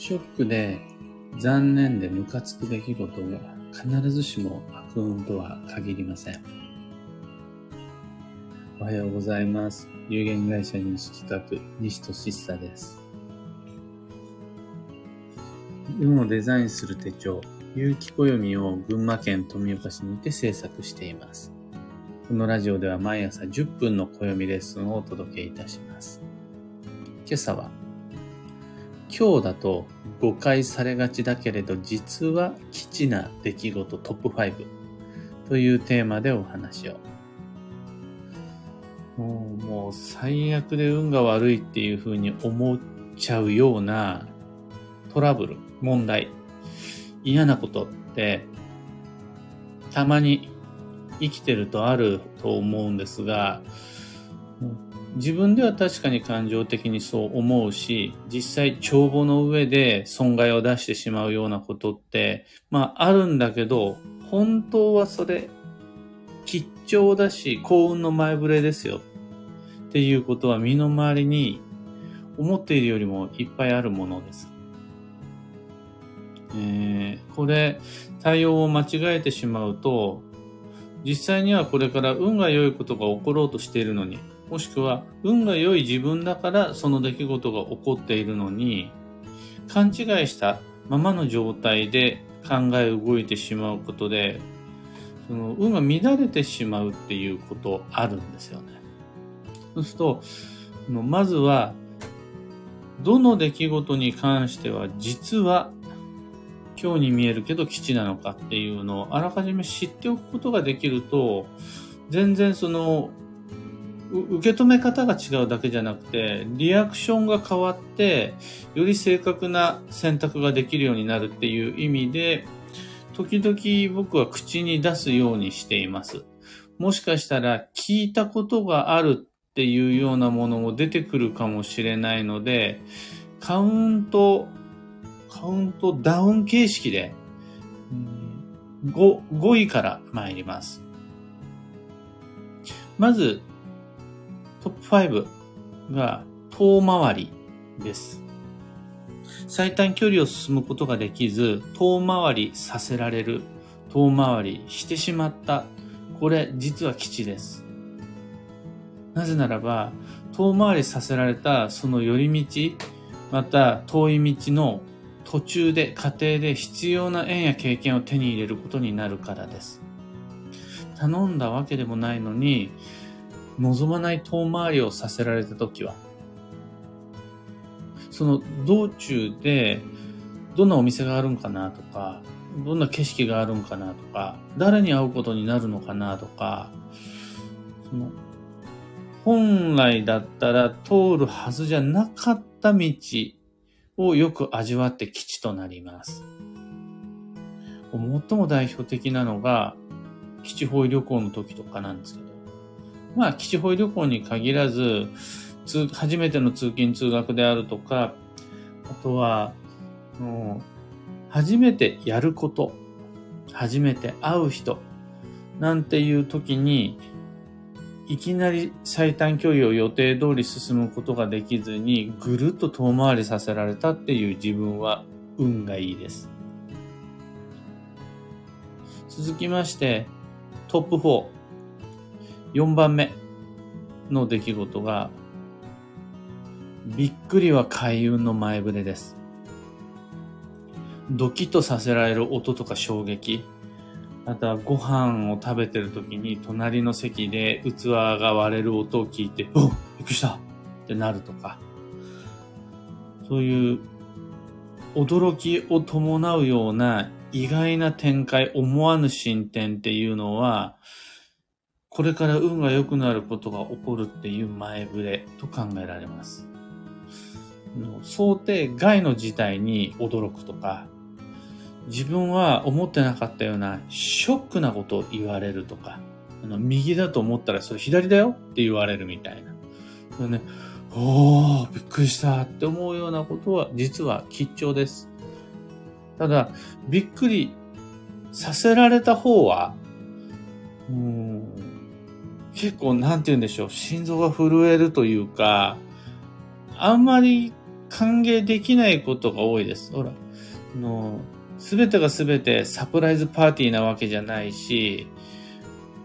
ショックで残念でムカつく出来事が必ずしも悪運とは限りません。おはようございます。有限会社西企画、西俊久です。運をデザインする手帳、有機暦を群馬県富岡市にて制作しています。このラジオでは毎朝10分の暦レッスンをお届けいたします。今朝は、今日だと誤解されがちだけれど実は基地な出来事トップ5というテーマでお話を。もうもう最悪で運が悪いっていう風に思っちゃうようなトラブル、問題、嫌なことってたまに生きてるとあると思うんですが、自分では確かに感情的にそう思うし、実際帳簿の上で損害を出してしまうようなことって、まああるんだけど、本当はそれ、吉兆だし幸運の前触れですよっていうことは身の回りに思っているよりもいっぱいあるものです。えー、これ、対応を間違えてしまうと、実際にはこれから運が良いことが起ころうとしているのに、もしくは運が良い自分だからその出来事が起こっているのに、勘違いしたままの状態で考え動いてしまうことで、その運が乱れてしまうっていうことあるんですよね。そうすると、まずは、どの出来事に関しては実は今日に見えるけど基地なのかっていうのをあらかじめ知っておくことができると、全然その、受け止め方が違うだけじゃなくて、リアクションが変わって、より正確な選択ができるようになるっていう意味で、時々僕は口に出すようにしています。もしかしたら聞いたことがあるっていうようなものも出てくるかもしれないので、カウント、カウントダウン形式で 5, 5位から参ります。まず、トップ5が遠回りです。最短距離を進むことができず、遠回りさせられる、遠回りしてしまった。これ、実は基地です。なぜならば、遠回りさせられたその寄り道、また遠い道の途中で、過程で必要な縁や経験を手に入れることになるからです。頼んだわけでもないのに、望まない遠回りをさせられたときは、その道中でどんなお店があるんかなとか、どんな景色があるんかなとか、誰に会うことになるのかなとか、その本来だったら通るはずじゃなかった道をよく味わって基地となります。最も代表的なのが、基地方位旅行の時とかなんですけど、まあ、基地方旅行に限らず、初めての通勤通学であるとか、あとは、もう初めてやること、初めて会う人、なんていう時に、いきなり最短距離を予定通り進むことができずに、ぐるっと遠回りさせられたっていう自分は運がいいです。続きまして、トップ4。4番目の出来事が、びっくりは開運の前触れです。ドキッとさせられる音とか衝撃。あとはご飯を食べてる時に隣の席で器が割れる音を聞いて、おびっくりしたってなるとか。そういう驚きを伴うような意外な展開、思わぬ進展っていうのは、これから運が良くなることが起こるっていう前触れと考えられます。想定外の事態に驚くとか、自分は思ってなかったようなショックなことを言われるとか、あの右だと思ったらそれ左だよって言われるみたいな。それね、おー、びっくりしたって思うようなことは実は吉兆です。ただ、びっくりさせられた方は、うん結構なんて言うんでしょう、心臓が震えるというか、あんまり歓迎できないことが多いです。ほら、の、すべてがすべてサプライズパーティーなわけじゃないし、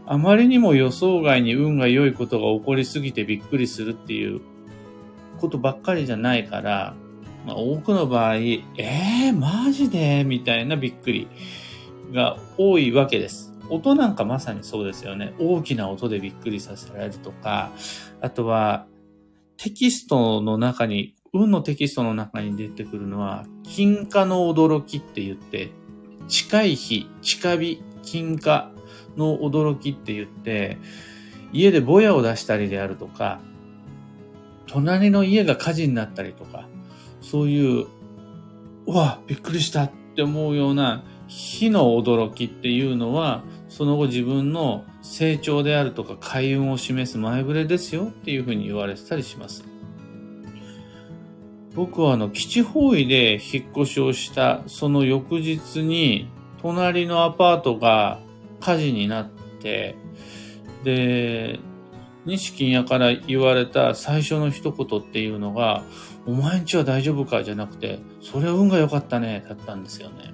あまりにも予想外に運が良いことが起こりすぎてびっくりするっていうことばっかりじゃないから、まあ、多くの場合、えー、マジで？みたいなびっくりが多いわけです。音なんかまさにそうですよね。大きな音でびっくりさせられるとか、あとはテキストの中に、運のテキストの中に出てくるのは、金貨の驚きって言って、近い日、近火、金貨の驚きって言って、家でぼやを出したりであるとか、隣の家が火事になったりとか、そういう、うわ、びっくりしたって思うような火の驚きっていうのは、その後自分の成長であるとか開運を示す前触れですよっていうふうに言われてたりします。僕はあの基地方位で引っ越しをしたその翌日に隣のアパートが火事になって、で、西金屋から言われた最初の一言っていうのが、お前んちは大丈夫か？じゃなくて、それは運が良かったね、だったんですよね。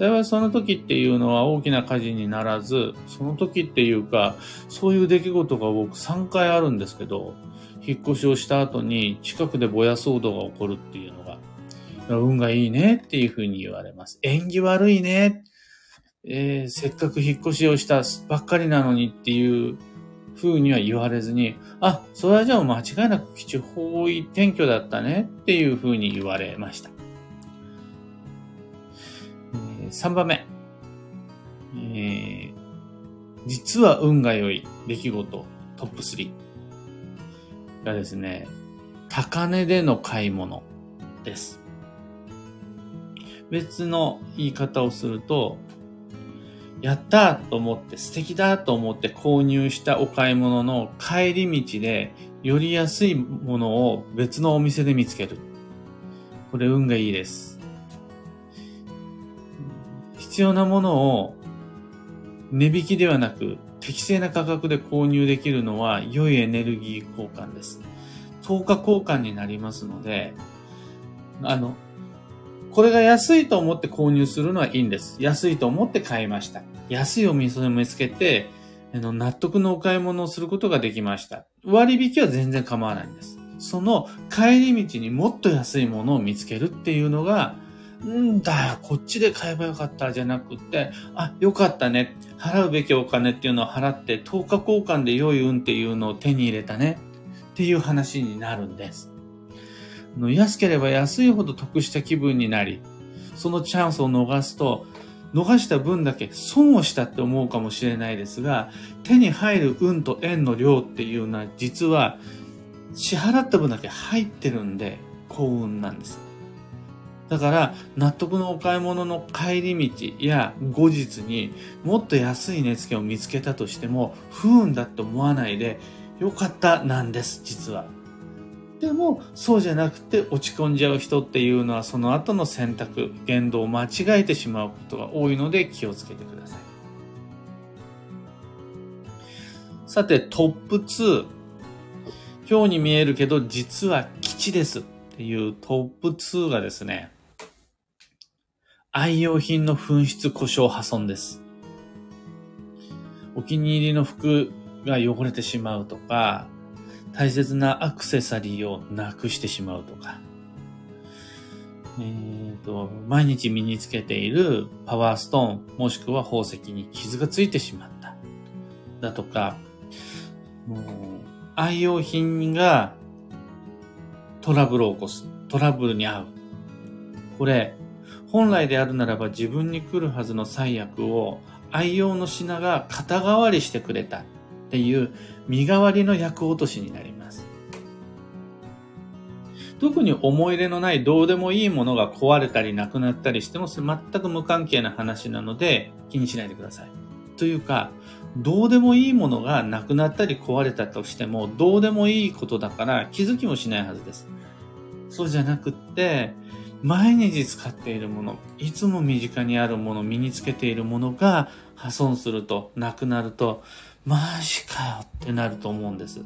幸いその時っていうのは大きな火事にならず、その時っていうか、そういう出来事が僕3回あるんですけど、引っ越しをした後に近くでぼや騒動が起こるっていうのが、運がいいねっていうふうに言われます。縁起悪いね。えー、せっかく引っ越しをしたばっかりなのにっていう風には言われずに、あ、それはじゃあ間違いなく基地方位転居だったねっていう風に言われました。3番目。えー、実は運が良い出来事トップ3がですね、高値での買い物です。別の言い方をすると、やったと思って素敵だと思って購入したお買い物の帰り道でより安いものを別のお店で見つける。これ運がいいです。必要なものを値引きではなく適正な価格で購入できるのは良いエネルギー交換です。10日交換になりますので、あの、これが安いと思って購入するのはいいんです。安いと思って買いました。安いお店を見つけて、あの納得のお買い物をすることができました。割引は全然構わないんです。その帰り道にもっと安いものを見つけるっていうのが、んだよ、こっちで買えばよかったじゃなくて、あ、よかったね。払うべきお金っていうのを払って、10日交換で良い運っていうのを手に入れたね。っていう話になるんです。安ければ安いほど得した気分になり、そのチャンスを逃すと、逃した分だけ損をしたって思うかもしれないですが、手に入る運と円の量っていうのは実は支払った分だけ入ってるんで幸運なんです。だから納得のお買い物の帰り道や後日にもっと安い値付けを見つけたとしても不運だって思わないでよかったなんです、実は。でも、そうじゃなくて落ち込んじゃう人っていうのはその後の選択、言動を間違えてしまうことが多いので気をつけてください。さて、トップ2。今日に見えるけど実は基地ですっていうトップ2がですね、愛用品の紛失故障破損です。お気に入りの服が汚れてしまうとか、大切なアクセサリーをなくしてしまうとか、えーと、毎日身につけているパワーストーン、もしくは宝石に傷がついてしまった。だとか、もう愛用品がトラブルを起こす。トラブルに遭う。これ、本来であるならば自分に来るはずの最悪を愛用の品が肩代わりしてくれた。っていう身代わりの役落としになります。特に思い入れのないどうでもいいものが壊れたりなくなったりしても全く無関係な話なので気にしないでください。というか、どうでもいいものがなくなったり壊れたとしてもどうでもいいことだから気づきもしないはずです。そうじゃなくって、毎日使っているもの、いつも身近にあるもの、身につけているものが破損すると、なくなると、マジかよってなると思うんです。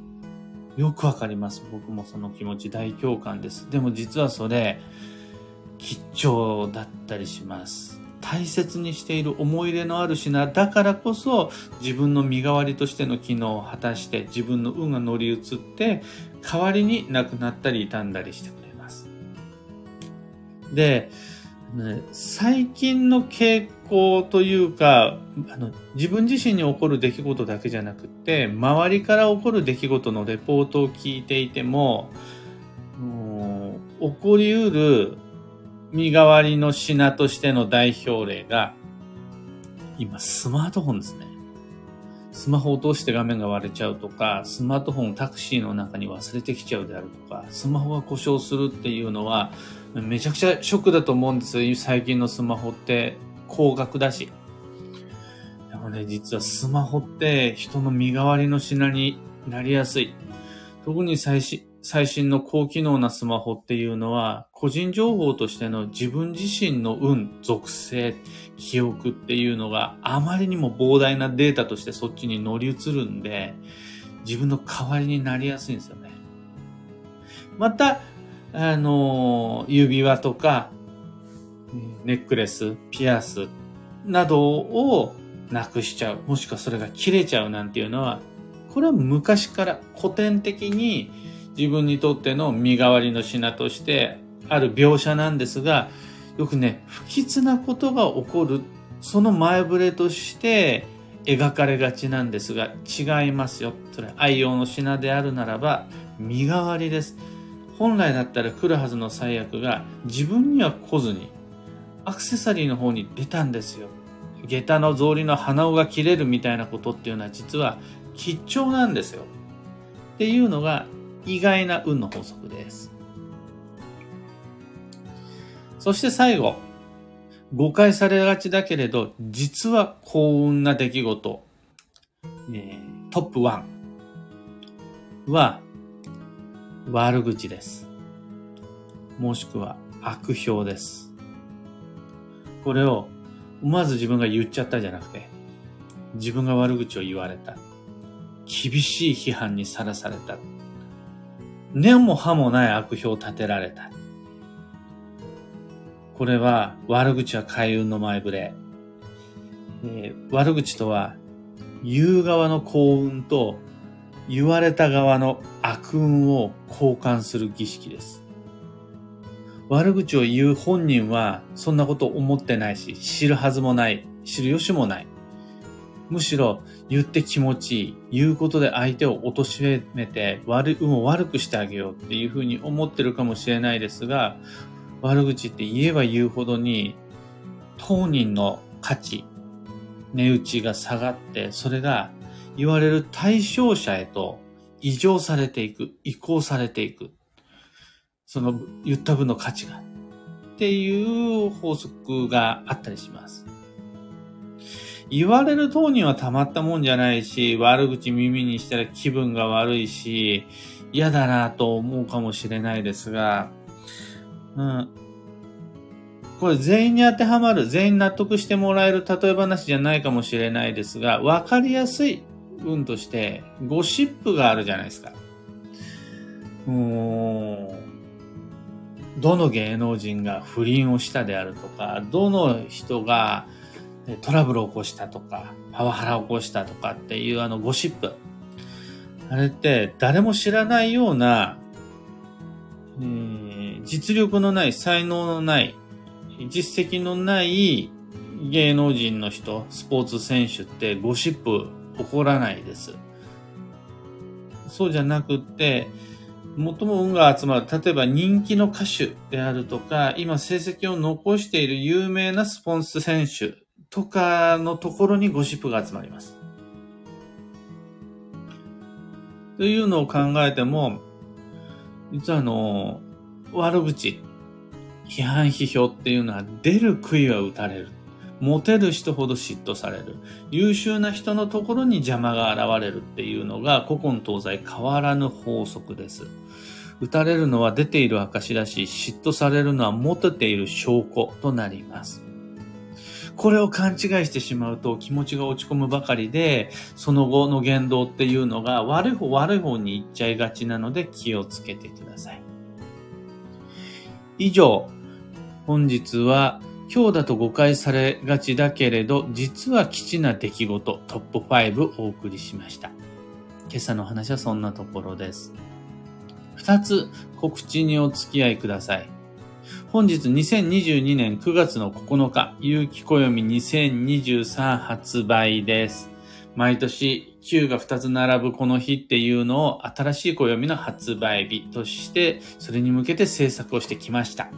よくわかります。僕もその気持ち大共感です。でも実はそれ、吉兆だったりします。大切にしている思い入れのある品だからこそ自分の身代わりとしての機能を果たして自分の運が乗り移って代わりに亡くなったり傷んだりしてくれ。で、ね最近の傾向というかあの自分自身に起こる出来事だけじゃなくって周りから起こる出来事のレポートを聞いていても起こりうる身代わりの品としての代表例が今スマートフォンですね。スマホを通して画面が割れちゃうとか、スマートフォンをタクシーの中に忘れてきちゃうであるとか、スマホが故障するっていうのは、めちゃくちゃショックだと思うんですよ。最近のスマホって高額だし。でもね、実はスマホって人の身代わりの品になりやすい。特に最新最新の高機能なスマホっていうのは、個人情報としての自分自身の運、属性、記憶っていうのがあまりにも膨大なデータとしてそっちに乗り移るんで、自分の代わりになりやすいんですよね。また、あの、指輪とか、ネックレス、ピアスなどをなくしちゃう。もしくはそれが切れちゃうなんていうのは、これは昔から古典的に自分にとっての身代わりの品としてある描写なんですが、よくね、不吉なことが起こる、その前触れとして描かれがちなんですが、違いますよ。それ、愛用の品であるならば、身代わりです。本来だったら来るはずの最悪が自分には来ずに、アクセサリーの方に出たんですよ。下駄の草履の鼻緒が切れるみたいなことっていうのは実は吉兆なんですよ。っていうのが意外な運の法則です。そして最後、誤解されがちだけれど、実は幸運な出来事、えートップ1は悪口です。もしくは悪評です。これを思わず自分が言っちゃったじゃなくて、自分が悪口を言われた。厳しい批判にさらされた。根も葉もない悪評を立てられた。これは悪口は開運の前触れ。えー悪口とは言う側の幸運と言われた側の悪運を交換する儀式です。悪口を言う本人はそんなこと思ってないし、知るはずもない、知る由もない。むしろ言って気持ちいい、言うことで相手を貶めて悪運を悪くしてあげようっていうふうに思ってるかもしれないですが、悪口って言えば言うほどに当人の価値、値打ちが下がって、それが言われる対象者へと異常されていく、移行されていく。その言った分の価値が。っていう法則があったりします。言われる当人はたまったもんじゃないし、悪口耳にしたら気分が悪いし、嫌だなと思うかもしれないですが、うん。これ全員に当てはまる、全員納得してもらえる例え話じゃないかもしれないですが、わかりやすい運として、ゴシップがあるじゃないですか。うーん。どの芸能人が不倫をしたであるとか、どの人がトラブルを起こしたとか、パワハラを起こしたとかっていうあのゴシップ。あれって誰も知らないような、えー実力のない、才能のない、実績のない芸能人の人、スポーツ選手ってゴシップ起こらないです。そうじゃなくって、最も運が集まる、例えば人気の歌手であるとか、今成績を残している有名なスポーツ選手とかのところにゴシップが集まります。というのを考えても、実はあの、悪口、批判批評っていうのは出る杭は打たれる。モテる人ほど嫉妬される。優秀な人のところに邪魔が現れるっていうのが古今東西変わらぬ法則です。打たれるのは出ている証だし、嫉妬されるのはモテている証拠となります。これを勘違いしてしまうと気持ちが落ち込むばかりで、その後の言動っていうのが悪い方悪い方に行っちゃいがちなので気をつけてください。以上、本日は今日だと誤解されがちだけれど、実は基地な出来事トップ5お送りしました。今朝の話はそんなところです。二つ告知にお付き合いください。本日2022年9月の9日、有機暦2023発売です。毎年9が2つ並ぶこの日っていうのを新しい暦の発売日として、それに向けて制作をしてきました。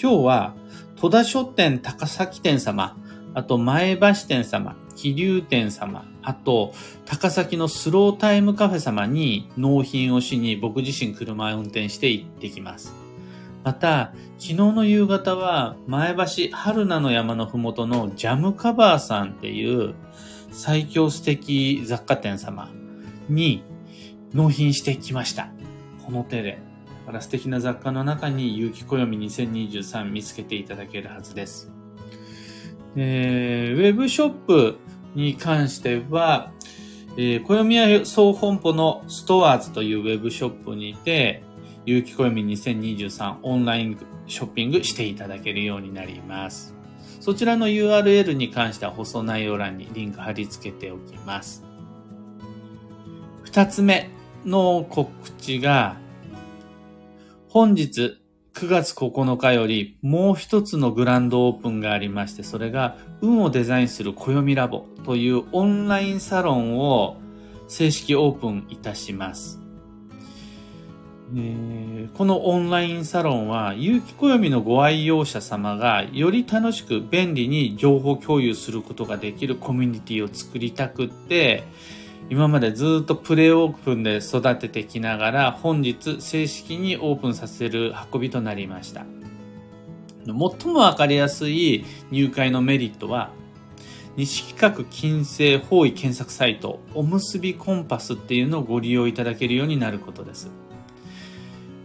今日は戸田書店高崎店様、あと前橋店様、気流店様、あと高崎のスロータイムカフェ様に納品をしに僕自身車を運転して行ってきます。また、昨日の夕方は前橋春菜の山のふもとのジャムカバーさんっていう最強素敵雑貨店様に納品してきました。この手で。から素敵な雑貨の中に有機暦2023見つけていただけるはずです。えー、ウェブショップに関しては、えー、暦屋総本舗のストアーズというウェブショップにて、有機暦2023オンラインショッピングしていただけるようになります。そちらの URL に関しては放送内容欄にリンク貼り付けておきます。二つ目の告知が、本日9月9日よりもう一つのグランドオープンがありまして、それが運をデザインする暦ラボというオンラインサロンを正式オープンいたします。え、このオンラインサロンは、有機暦のご愛用者様がより楽しく便利に情報共有することができるコミュニティを作りたくって、今までずっとプレオープンで育ててきながら本日正式にオープンさせる運びとなりました。最もわかりやすい入会のメリットは西企画金星方位検索サイトおむすびコンパスっていうのをご利用いただけるようになることです。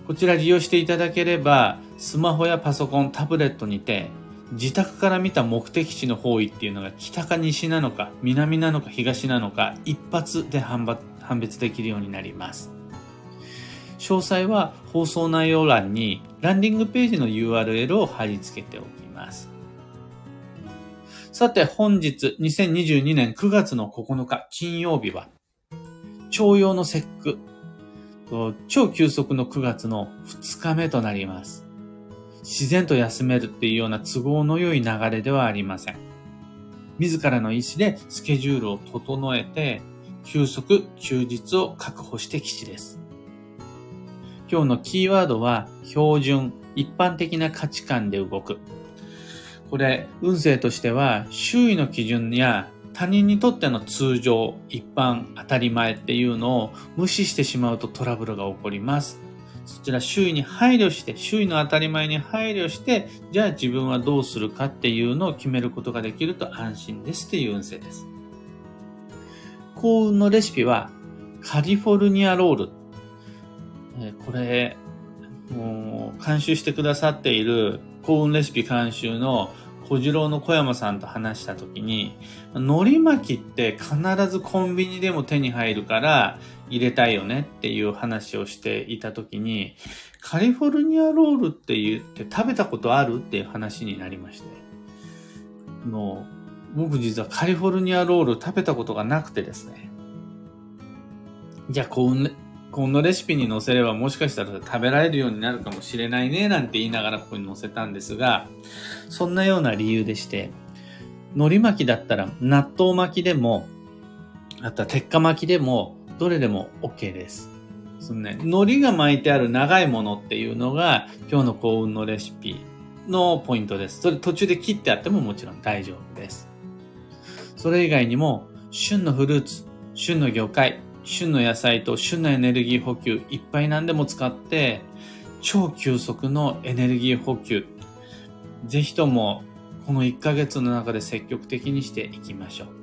こちら利用していただければスマホやパソコン、タブレットにて自宅から見た目的地の方位っていうのが北か西なのか南なのか東なのか一発で判別できるようになります。詳細は放送内容欄にランディングページの URL を貼り付けておきます。さて本日2022年9月の9日金曜日は徴用の節句超急速の9月の2日目となります。自然と休めるっていうような都合の良い流れではありません。自らの意思でスケジュールを整えて、休息、休日を確保して基地です。今日のキーワードは、標準、一般的な価値観で動く。これ、運勢としては、周囲の基準や他人にとっての通常、一般、当たり前っていうのを無視してしまうとトラブルが起こります。そちら周囲に配慮して、周囲の当たり前に配慮して、じゃあ自分はどうするかっていうのを決めることができると安心ですっていう運勢です。幸運のレシピは、カリフォルニアロール。これ、もう、監修してくださっている幸運レシピ監修の小次郎の小山さんと話した時に、海苔巻きって必ずコンビニでも手に入るから入れたいよねっていう話をしていた時に、カリフォルニアロールって言って食べたことあるっていう話になりまして。の僕実はカリフォルニアロール食べたことがなくてですね。じゃあこうこのレシピに載せればもしかしたら食べられるようになるかもしれないねなんて言いながらここに載せたんですが、そんなような理由でして、海苔巻きだったら納豆巻きでも、あとは鉄火巻きでも、どれでも OK です。そのね、海苔が巻いてある長いものっていうのが今日の幸運のレシピのポイントです。それ途中で切ってあってももちろん大丈夫です。それ以外にも、旬のフルーツ、旬の魚介、旬の野菜と旬のエネルギー補給いっぱい何でも使って超急速のエネルギー補給ぜひともこの1ヶ月の中で積極的にしていきましょう。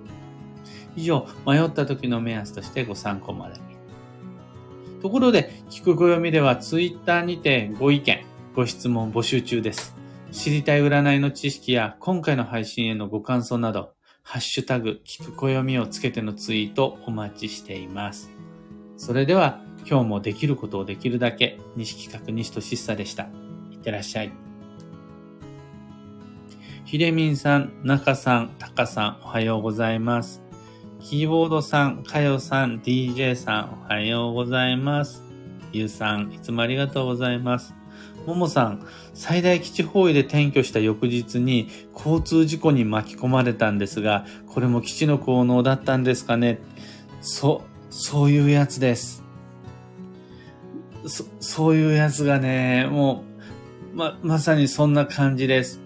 以上、迷った時の目安としてご参考までに。ところで、聞く暦ではツイッターにてご意見、ご質問募集中です。知りたい占いの知識や今回の配信へのご感想など、ハッシュタグ、聞く暦をつけてのツイートお待ちしています。それでは、今日もできることをできるだけ、西企画西俊久でした。いってらっしゃい。ひでみんさん、なかさん、たかさん、おはようございます。キーボードさん、かよさん、DJ さん、おはようございます。ゆうさん、いつもありがとうございます。ももさん、最大基地方位で転居した翌日に交通事故に巻き込まれたんですが、これも基地の効能だったんですかねそ、そういうやつです。そ、そういうやつがね、もう、ま、まさにそんな感じです。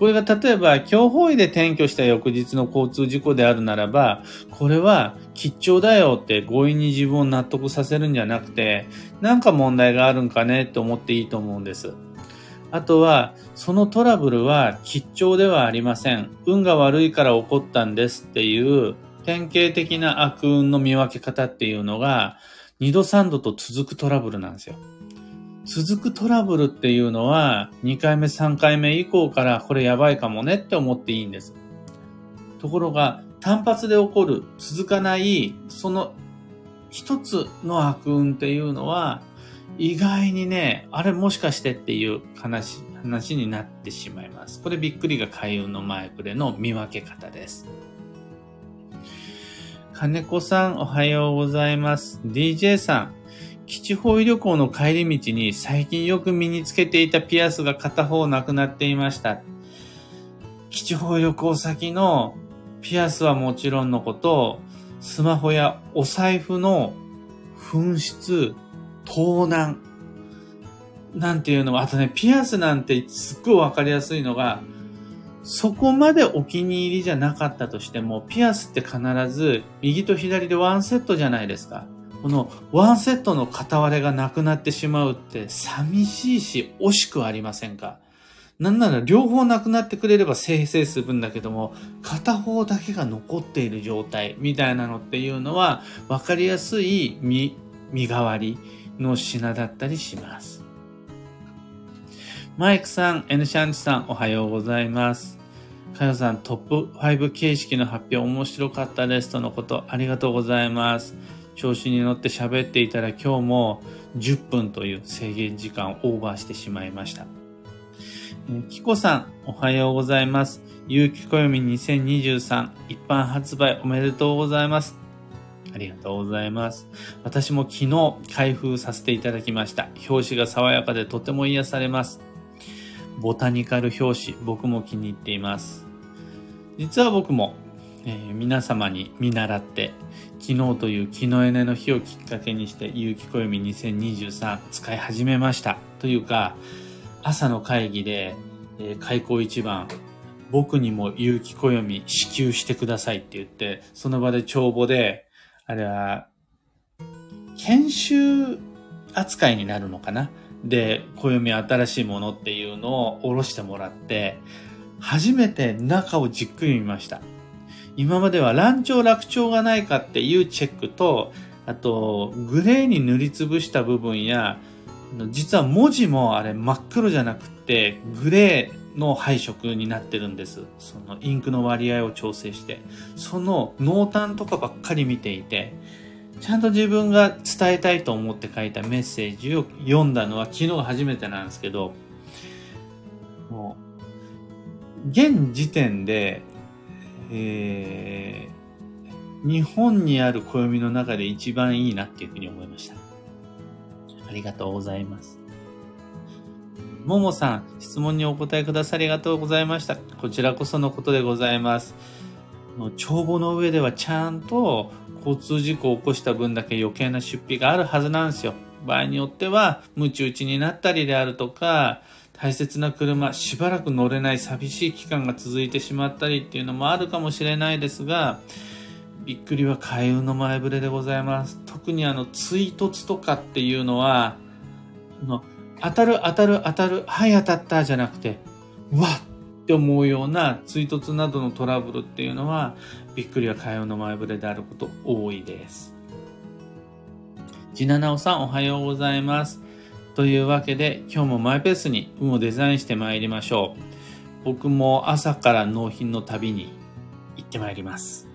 これが例えば、強法医で転居した翌日の交通事故であるならば、これは吉兆だよって強引に自分を納得させるんじゃなくて、なんか問題があるんかねって思っていいと思うんです。あとは、そのトラブルは吉兆ではありません。運が悪いから起こったんですっていう典型的な悪運の見分け方っていうのが、2度3度と続くトラブルなんですよ。続くトラブルっていうのは、2回目、3回目以降からこれやばいかもねって思っていいんです。ところが、単発で起こる、続かない、その一つの悪運っていうのは、意外にね、あれもしかしてっていう話、話になってしまいます。これびっくりが開運の前触れの見分け方です。金子さんおはようございます。DJ さん、基地方旅行の帰り道に最近よく身につけていたピアスが片方なくなっていました。基地方旅行先のピアスはもちろんのこと、スマホやお財布の紛失、盗難、なんていうのが、あとね、ピアスなんてすっごいわかりやすいのが、そこまでお気に入りじゃなかったとしても、ピアスって必ず右と左でワンセットじゃないですか。このワンセットの片割れがなくなってしまうって寂しいし惜しくありませんか？なんなら両方なくなってくれれば生成するんだけども、片方だけが残っている状態みたいなのっていうのは分かりやすい身、身代わりの品だったりします。マイクさん、N シャンチさん、おはようございます。かよさん、トップ5形式の発表面白かったですとのことありがとうございます。調子に乗って喋っていたら今日も10分という制限時間をオーバーしてしまいました。キコさん、おはようございます。有機暦2023一般発売おめでとうございます。ありがとうございます。私も昨日開封させていただきました。表紙が爽やかでとても癒されます。ボタニカル表紙、僕も気に入っています。実は僕も、えー、皆様に見習って昨日という気のエネの日をきっかけにして有機暦2023使い始めました。というか朝の会議で、えー、開口一番僕にも有機暦支給してくださいって言ってその場で帳簿であれは研修扱いになるのかな？で暦新しいものっていうのを下ろしてもらって初めて中をじっくり見ました。今までは乱調落調がないかっていうチェックと、あと、グレーに塗りつぶした部分や、実は文字もあれ真っ黒じゃなくて、グレーの配色になってるんです。そのインクの割合を調整して。その濃淡とかばっかり見ていて、ちゃんと自分が伝えたいと思って書いたメッセージを読んだのは昨日初めてなんですけど、もう、現時点でえー、日本にある暦の中で一番いいなっていうふうに思いました。ありがとうございます。ももさん、質問にお答えくださりありがとうございました。こちらこそのことでございます。帳簿の上ではちゃんと交通事故を起こした分だけ余計な出費があるはずなんですよ。場合によっては、ムチ打ちになったりであるとか、大切な車、しばらく乗れない寂しい期間が続いてしまったりっていうのもあるかもしれないですが、びっくりは開運の前触れでございます。特にあの、追突とかっていうのは、あの当たる当たる当たる、はい当たったじゃなくて、うわっって思うような追突などのトラブルっていうのは、びっくりは開運の前触れであること多いです。ジナナオさんおはようございます。というわけで今日もマイペースに運をデザインしてまいりましょう。僕も朝から納品の旅に行ってまいります。